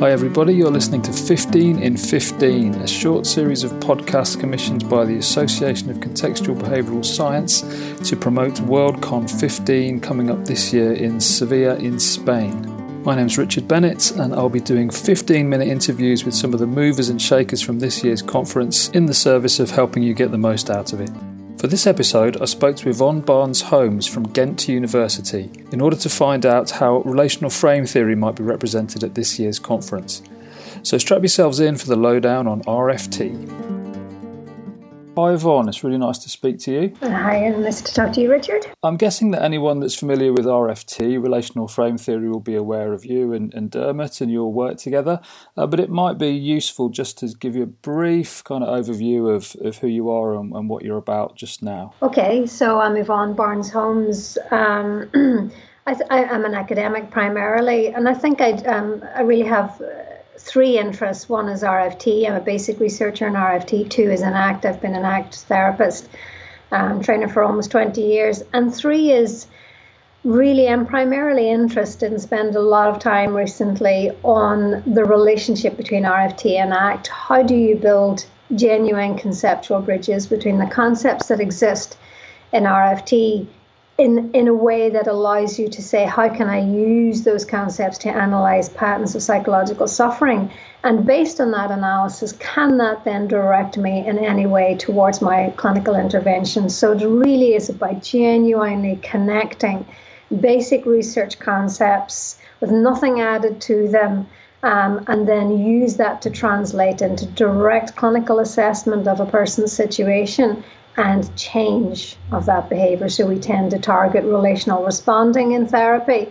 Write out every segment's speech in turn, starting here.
Hi, everybody. You're listening to 15 in 15, a short series of podcasts commissioned by the Association of Contextual Behavioural Science to promote WorldCon 15 coming up this year in Sevilla, in Spain. My name's Richard Bennett, and I'll be doing 15 minute interviews with some of the movers and shakers from this year's conference in the service of helping you get the most out of it. For this episode, I spoke to Yvonne Barnes Holmes from Ghent University in order to find out how relational frame theory might be represented at this year's conference. So strap yourselves in for the lowdown on RFT. Hi Yvonne, it's really nice to speak to you. Hi, and nice to talk to you, Richard. I'm guessing that anyone that's familiar with RFT, relational frame theory, will be aware of you and, and Dermot and your work together. Uh, but it might be useful just to give you a brief kind of overview of, of who you are and, and what you're about just now. Okay, so I'm Yvonne Barnes Holmes. Um, I, am an academic primarily, and I think I, um, I really have three interests. One is RFT. I'm a basic researcher in RFT. Two is an ACT. I've been an ACT therapist, um, trainer for almost 20 years. And three is really, I'm primarily interested and spend a lot of time recently on the relationship between RFT and ACT. How do you build genuine conceptual bridges between the concepts that exist in RFT in, in a way that allows you to say, how can I use those concepts to analyze patterns of psychological suffering? And based on that analysis, can that then direct me in any way towards my clinical intervention? So it really is about genuinely connecting basic research concepts with nothing added to them. Um, and then use that to translate into direct clinical assessment of a person's situation and change of that behavior. So we tend to target relational responding in therapy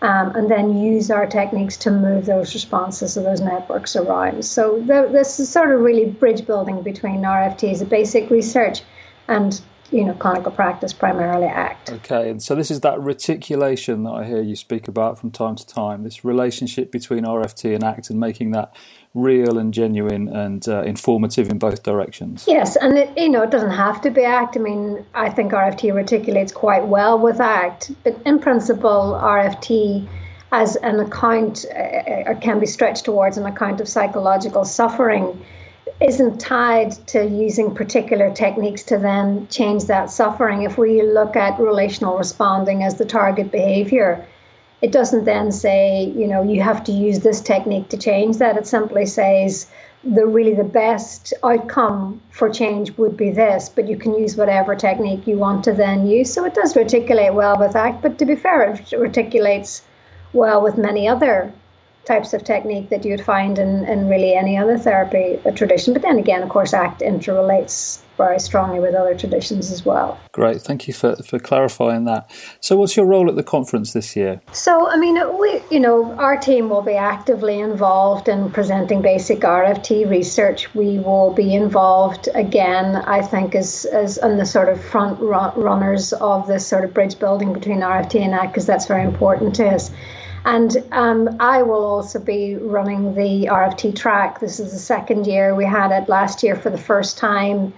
um, and then use our techniques to move those responses of those networks around. So th- this is sort of really bridge building between RFTs, a basic research, and you know clinical practice primarily act okay and so this is that reticulation that i hear you speak about from time to time this relationship between rft and act and making that real and genuine and uh, informative in both directions. Yes, and it, you know it doesn't have to be ACT. I mean, I think RFT reticulates quite well with ACT, but in principle, RFT as an account uh, uh, can be stretched towards an account of psychological suffering isn't tied to using particular techniques to then change that suffering. If we look at relational responding as the target behavior, it doesn't then say, you know, you have to use this technique to change that. It simply says the really the best outcome for change would be this, but you can use whatever technique you want to then use. So it does articulate well with ACT, but to be fair, it articulates well with many other types of technique that you'd find in, in really any other therapy tradition. But then again, of course, ACT interrelates very strongly with other traditions as well. Great, thank you for, for clarifying that. So, what's your role at the conference this year? So, I mean, we, you know, our team will be actively involved in presenting basic RFT research. We will be involved again, I think, as as in the sort of front runners of this sort of bridge building between RFT and ACT, because that's very important to us. And um, I will also be running the RFT track. This is the second year. We had it last year for the first time.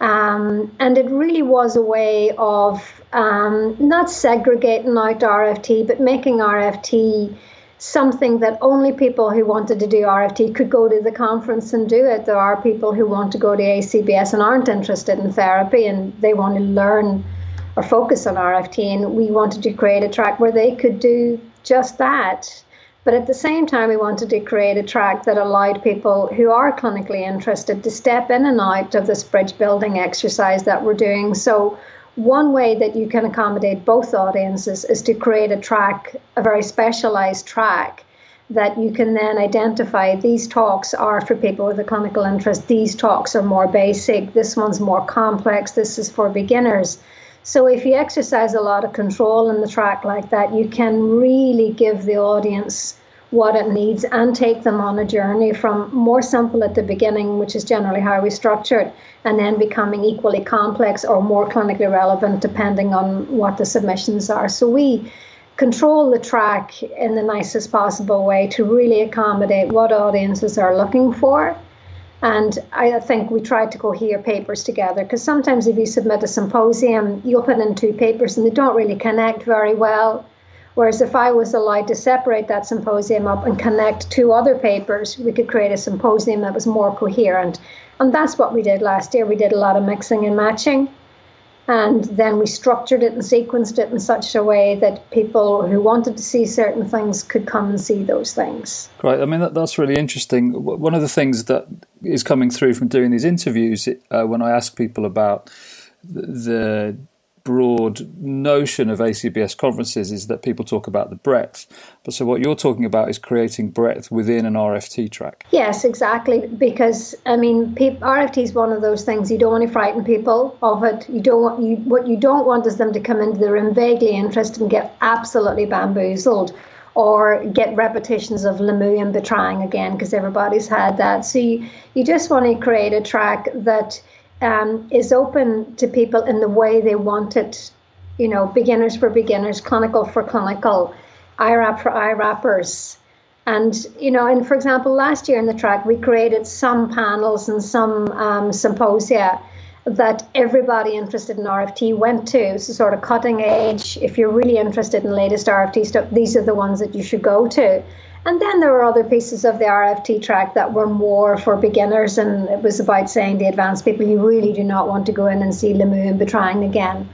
Um, and it really was a way of um, not segregating out RFT, but making RFT something that only people who wanted to do RFT could go to the conference and do it. There are people who want to go to ACBS and aren't interested in therapy and they want to learn or focus on RFT. And we wanted to create a track where they could do just that but at the same time, we wanted to create a track that allowed people who are clinically interested to step in and out of this bridge building exercise that we're doing. So, one way that you can accommodate both audiences is to create a track, a very specialized track that you can then identify these talks are for people with a clinical interest, these talks are more basic, this one's more complex, this is for beginners. So if you exercise a lot of control in the track like that, you can really give the audience what it needs and take them on a journey from more simple at the beginning, which is generally how we structure it, and then becoming equally complex or more clinically relevant depending on what the submissions are. So we control the track in the nicest possible way to really accommodate what audiences are looking for and I think we tried to cohere papers together because sometimes if you submit a symposium, you'll put in two papers and they don't really connect very well. Whereas if I was allowed to separate that symposium up and connect two other papers, we could create a symposium that was more coherent. And that's what we did last year. We did a lot of mixing and matching. And then we structured it and sequenced it in such a way that people who wanted to see certain things could come and see those things. Right. I mean, that, that's really interesting. One of the things that is coming through from doing these interviews uh, when I ask people about the broad notion of ACBS conferences is that people talk about the breadth. But so what you're talking about is creating breadth within an RFT track. Yes, exactly. Because I mean, RFT is one of those things you don't want to frighten people of it. You don't want you what you don't want is them to come into the room vaguely interested and get absolutely bamboozled. Or get repetitions of Lemieux and Bertrand again because everybody's had that. So you, you just want to create a track that um, is open to people in the way they want it. You know, beginners for beginners, clinical for clinical, IRAP for IRAPers. And, you know, and for example, last year in the track, we created some panels and some um, symposia that everybody interested in RFT went to. So, sort of cutting edge. If you're really interested in latest RFT stuff, these are the ones that you should go to. And then there were other pieces of the RFT track that were more for beginners, and it was about saying the advanced people, you really do not want to go in and see Lemieux and Bertrand again.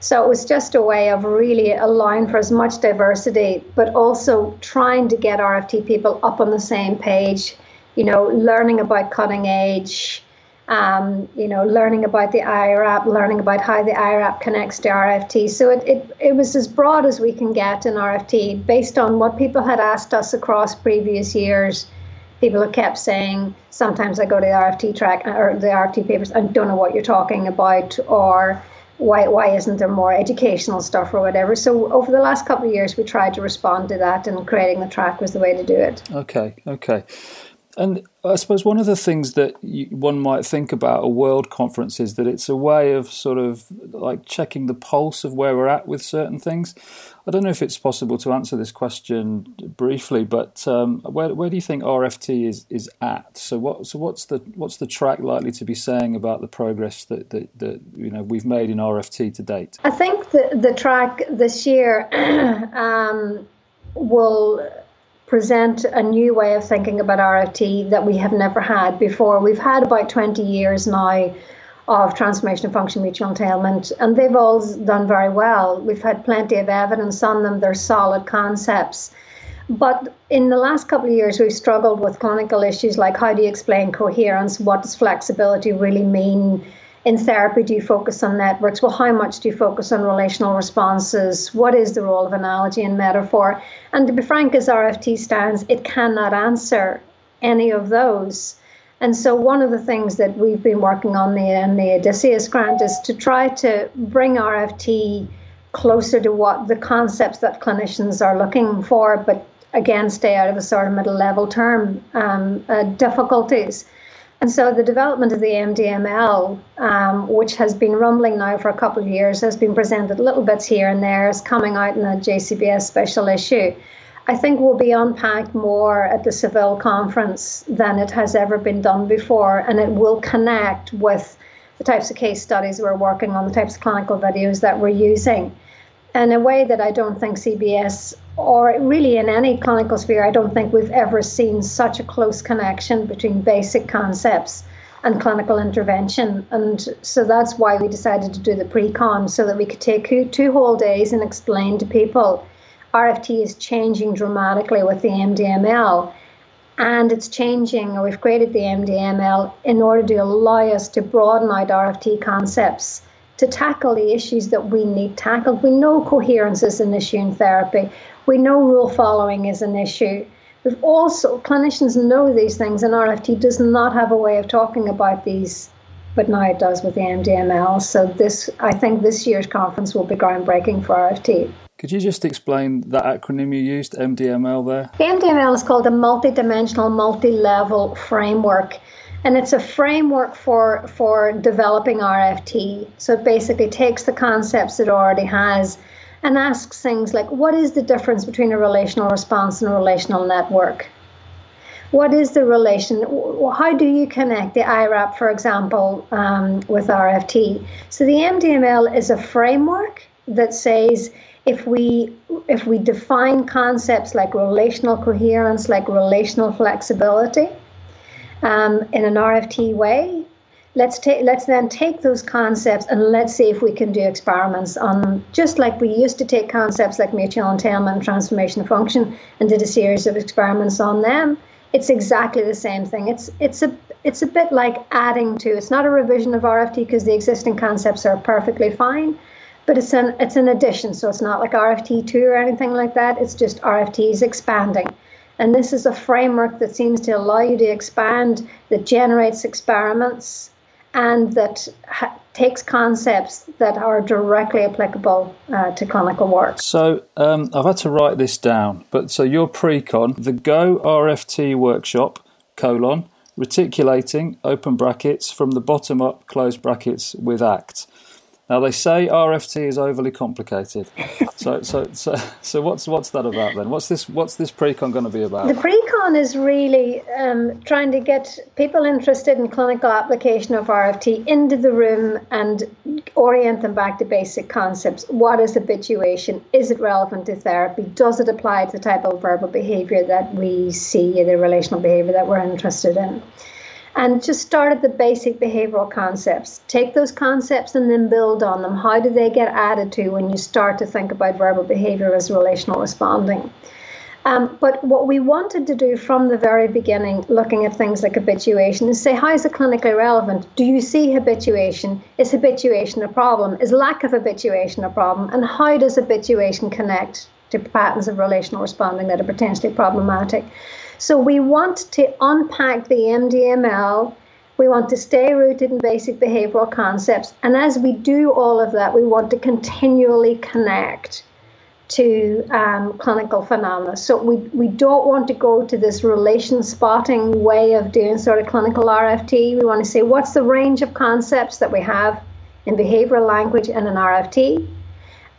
So it was just a way of really allowing for as much diversity, but also trying to get RFT people up on the same page, you know, learning about cutting edge, um, you know, learning about the IRAP, learning about how the IRAP connects to RFT. So it, it, it was as broad as we can get in RFT based on what people had asked us across previous years. People have kept saying, sometimes I go to the RFT track or the RFT papers, I don't know what you're talking about, or why, why isn't there more educational stuff or whatever. So over the last couple of years, we tried to respond to that, and creating the track was the way to do it. Okay, okay. And I suppose one of the things that one might think about a world conference is that it's a way of sort of like checking the pulse of where we're at with certain things. I don't know if it's possible to answer this question briefly, but um, where, where do you think RFT is, is at? So what so what's the what's the track likely to be saying about the progress that, that, that you know we've made in RFT to date? I think the the track this year um, will present a new way of thinking about RFT that we have never had before. We've had about 20 years now of transformation of function mutual entailment, and they've all done very well. We've had plenty of evidence on them, they're solid concepts. But in the last couple of years, we've struggled with clinical issues like how do you explain coherence? What does flexibility really mean? In therapy do you focus on networks? Well, how much do you focus on relational responses? What is the role of analogy and metaphor? And to be frank, as RFT stands, it cannot answer any of those. And so, one of the things that we've been working on the, in the Odysseus grant is to try to bring RFT closer to what the concepts that clinicians are looking for, but again, stay out of a sort of middle level term um, uh, difficulties. And so the development of the MDML, um, which has been rumbling now for a couple of years, has been presented little bits here and there, is coming out in the JCBS special issue. I think will be unpacked more at the Seville conference than it has ever been done before, and it will connect with the types of case studies we're working on, the types of clinical videos that we're using in a way that I don't think CBS or really in any clinical sphere, I don't think we've ever seen such a close connection between basic concepts and clinical intervention. And so that's why we decided to do the pre-con so that we could take two whole days and explain to people RFT is changing dramatically with the MDML. And it's changing, we've created the MDML in order to allow us to broaden out RFT concepts to tackle the issues that we need tackled. We know coherence is an issue in therapy. We know rule following is an issue. We've also, clinicians know these things, and RFT does not have a way of talking about these, but now it does with the MDML. So, this, I think this year's conference will be groundbreaking for RFT. Could you just explain that acronym you used, MDML, there? The MDML is called a multi-dimensional, multi-level framework and it's a framework for for developing RFT. So it basically takes the concepts it already has and asks things like what is the difference between a relational response and a relational network? What is the relation? How do you connect the IRAP, for example, um, with RFT? So the MDML is a framework that says if we if we define concepts like relational coherence, like relational flexibility, um, in an RFT way, let's take let's then take those concepts and let's see if we can do experiments on just like we used to take concepts like mutual entailment transformation of function and did a series of experiments on them. It's exactly the same thing. It's it's a it's a bit like adding to. It's not a revision of RFT because the existing concepts are perfectly fine but it's an it's an addition, so it's not like RFT two or anything like that. It's just RFTs expanding, and this is a framework that seems to allow you to expand, that generates experiments, and that ha- takes concepts that are directly applicable uh, to clinical work. So um, I've had to write this down, but so your pre-con, the Go RFT workshop colon reticulating open brackets from the bottom up close brackets with ACT. Now they say RFT is overly complicated. so, so, so, so what's what's that about then? What's this what's this pre-con going to be about? The pre-con is really um, trying to get people interested in clinical application of RFT into the room and orient them back to basic concepts. What is habituation? Is it relevant to therapy? Does it apply to the type of verbal behavior that we see, the relational behavior that we're interested in? And just start at the basic behavioral concepts. Take those concepts and then build on them. How do they get added to when you start to think about verbal behavior as relational responding? Um, but what we wanted to do from the very beginning, looking at things like habituation, is say, how is it clinically relevant? Do you see habituation? Is habituation a problem? Is lack of habituation a problem? And how does habituation connect to patterns of relational responding that are potentially problematic? So we want to unpack the MDML. We want to stay rooted in basic behavioral concepts. And as we do all of that, we want to continually connect to um, clinical phenomena. So we, we don't want to go to this relation spotting way of doing sort of clinical RFT. We want to say, what's the range of concepts that we have in behavioral language and in RFT?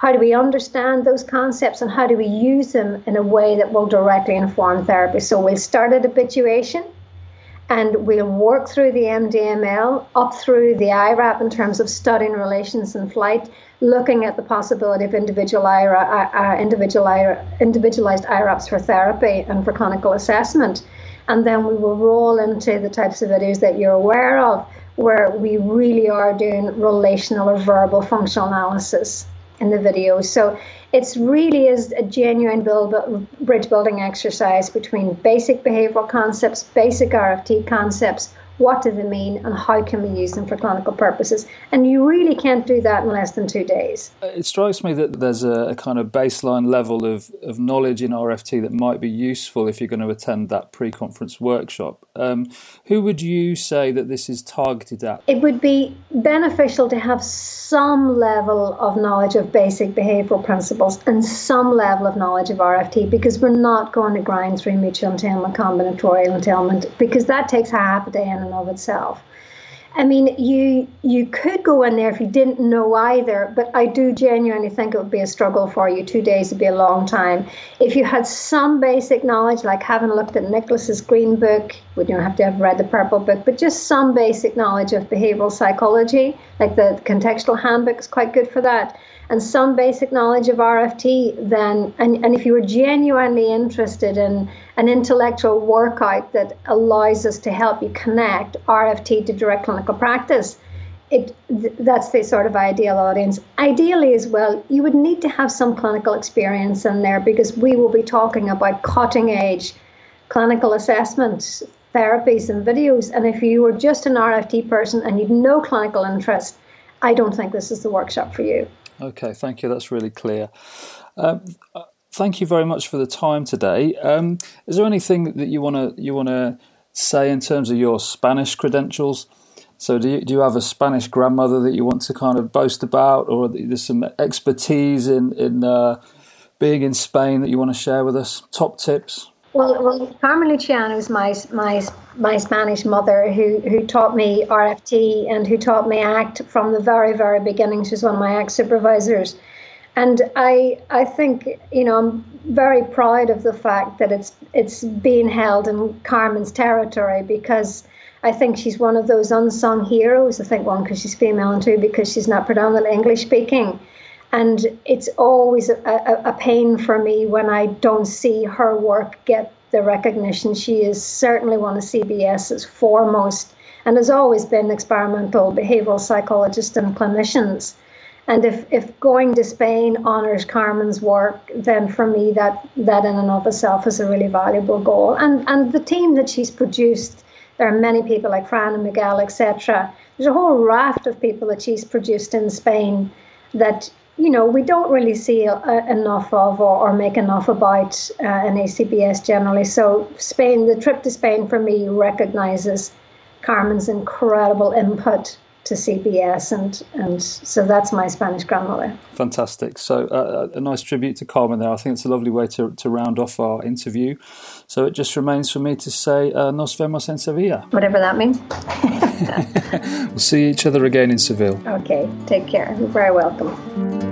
How do we understand those concepts and how do we use them in a way that will directly inform therapy? So we'll start at habituation and we'll work through the MDML up through the IRAP in terms of studying relations in flight, looking at the possibility of individual IRA, uh individual IRA, individualized IRAPs for therapy and for clinical assessment. And then we will roll into the types of videos that you're aware of, where we really are doing relational or verbal functional analysis in the video. So it's really is a genuine build, bridge building exercise between basic behavioral concepts, basic RFT concepts, what do they mean and how can we use them for clinical purposes? And you really can't do that in less than two days. Uh, it strikes me that there's a, a, kind of baseline level of, of knowledge in rft that might be useful if you're going to attend that pre-conference workshop. Um, who would you say that this is targeted at? It would be beneficial to have some level of knowledge of basic behavioral principles and some level of knowledge of rft because we're not going to grind through mutual entailment combinatorial entailment because that takes half a day and and of itself. I mean, you you could go in there if you didn't know either, but I do genuinely think it would be a struggle for you. Two days would be a long time. If you had some basic knowledge, like having looked at Nicholas's green book, we don't have to have read the purple book, but just some basic knowledge of behavioral psychology, like the contextual handbook is quite good for that and some basic knowledge of RFT, then, and, and if you are genuinely interested in an intellectual workout that allows us to help you connect RFT to direct clinical practice, it, that's the sort of ideal audience. Ideally, as well, you would need to have some clinical experience in there because we will be talking about cutting edge clinical assessments, therapies, and videos. And if you were just an RFT person and you'd no clinical interest, I don't think this is the workshop for you. Okay, thank you. That's really clear. Um, uh, thank you very much for the time today. Um, is there anything that you want to you want to say in terms of your Spanish credentials? So, do you, do you have a Spanish grandmother that you want to kind of boast about, or there's some expertise in in uh, being in Spain that you want to share with us? Top tips. Well, well, Carmen Luciano is my my my Spanish mother who who taught me RFT and who taught me ACT from the very very beginning. She's one of my ACT supervisors, and I I think you know I'm very proud of the fact that it's it's being held in Carmen's territory because. I think she's one of those unsung heroes. I think one because she's female and two because she's not predominantly English speaking And it's always a, a, a pain for me when I don't see her work get the recognition. She is certainly one of CBS's foremost and has always been experimental behavioral psychologists and clinicians. And if, if going to Spain honors Carmen's work, then for me that that in and of itself is a really valuable goal. And and the team that she's produced, there are many people like Fran and Miguel, etc. There's a whole raft of people that she's produced in Spain that you know, we don't really see enough of or, or, make enough about uh, in ACBS generally. So, Spain, the trip to Spain for me recognizes Carmen's incredible input to CBS, and and so that's my Spanish grandmother. Fantastic. So uh, a nice tribute to Carmen there. I think it's a lovely way to, to round off our interview. So it just remains for me to say uh, nos vemos en Sevilla. Whatever that means. we'll see each other again in Seville. Okay. Take care. You're very welcome.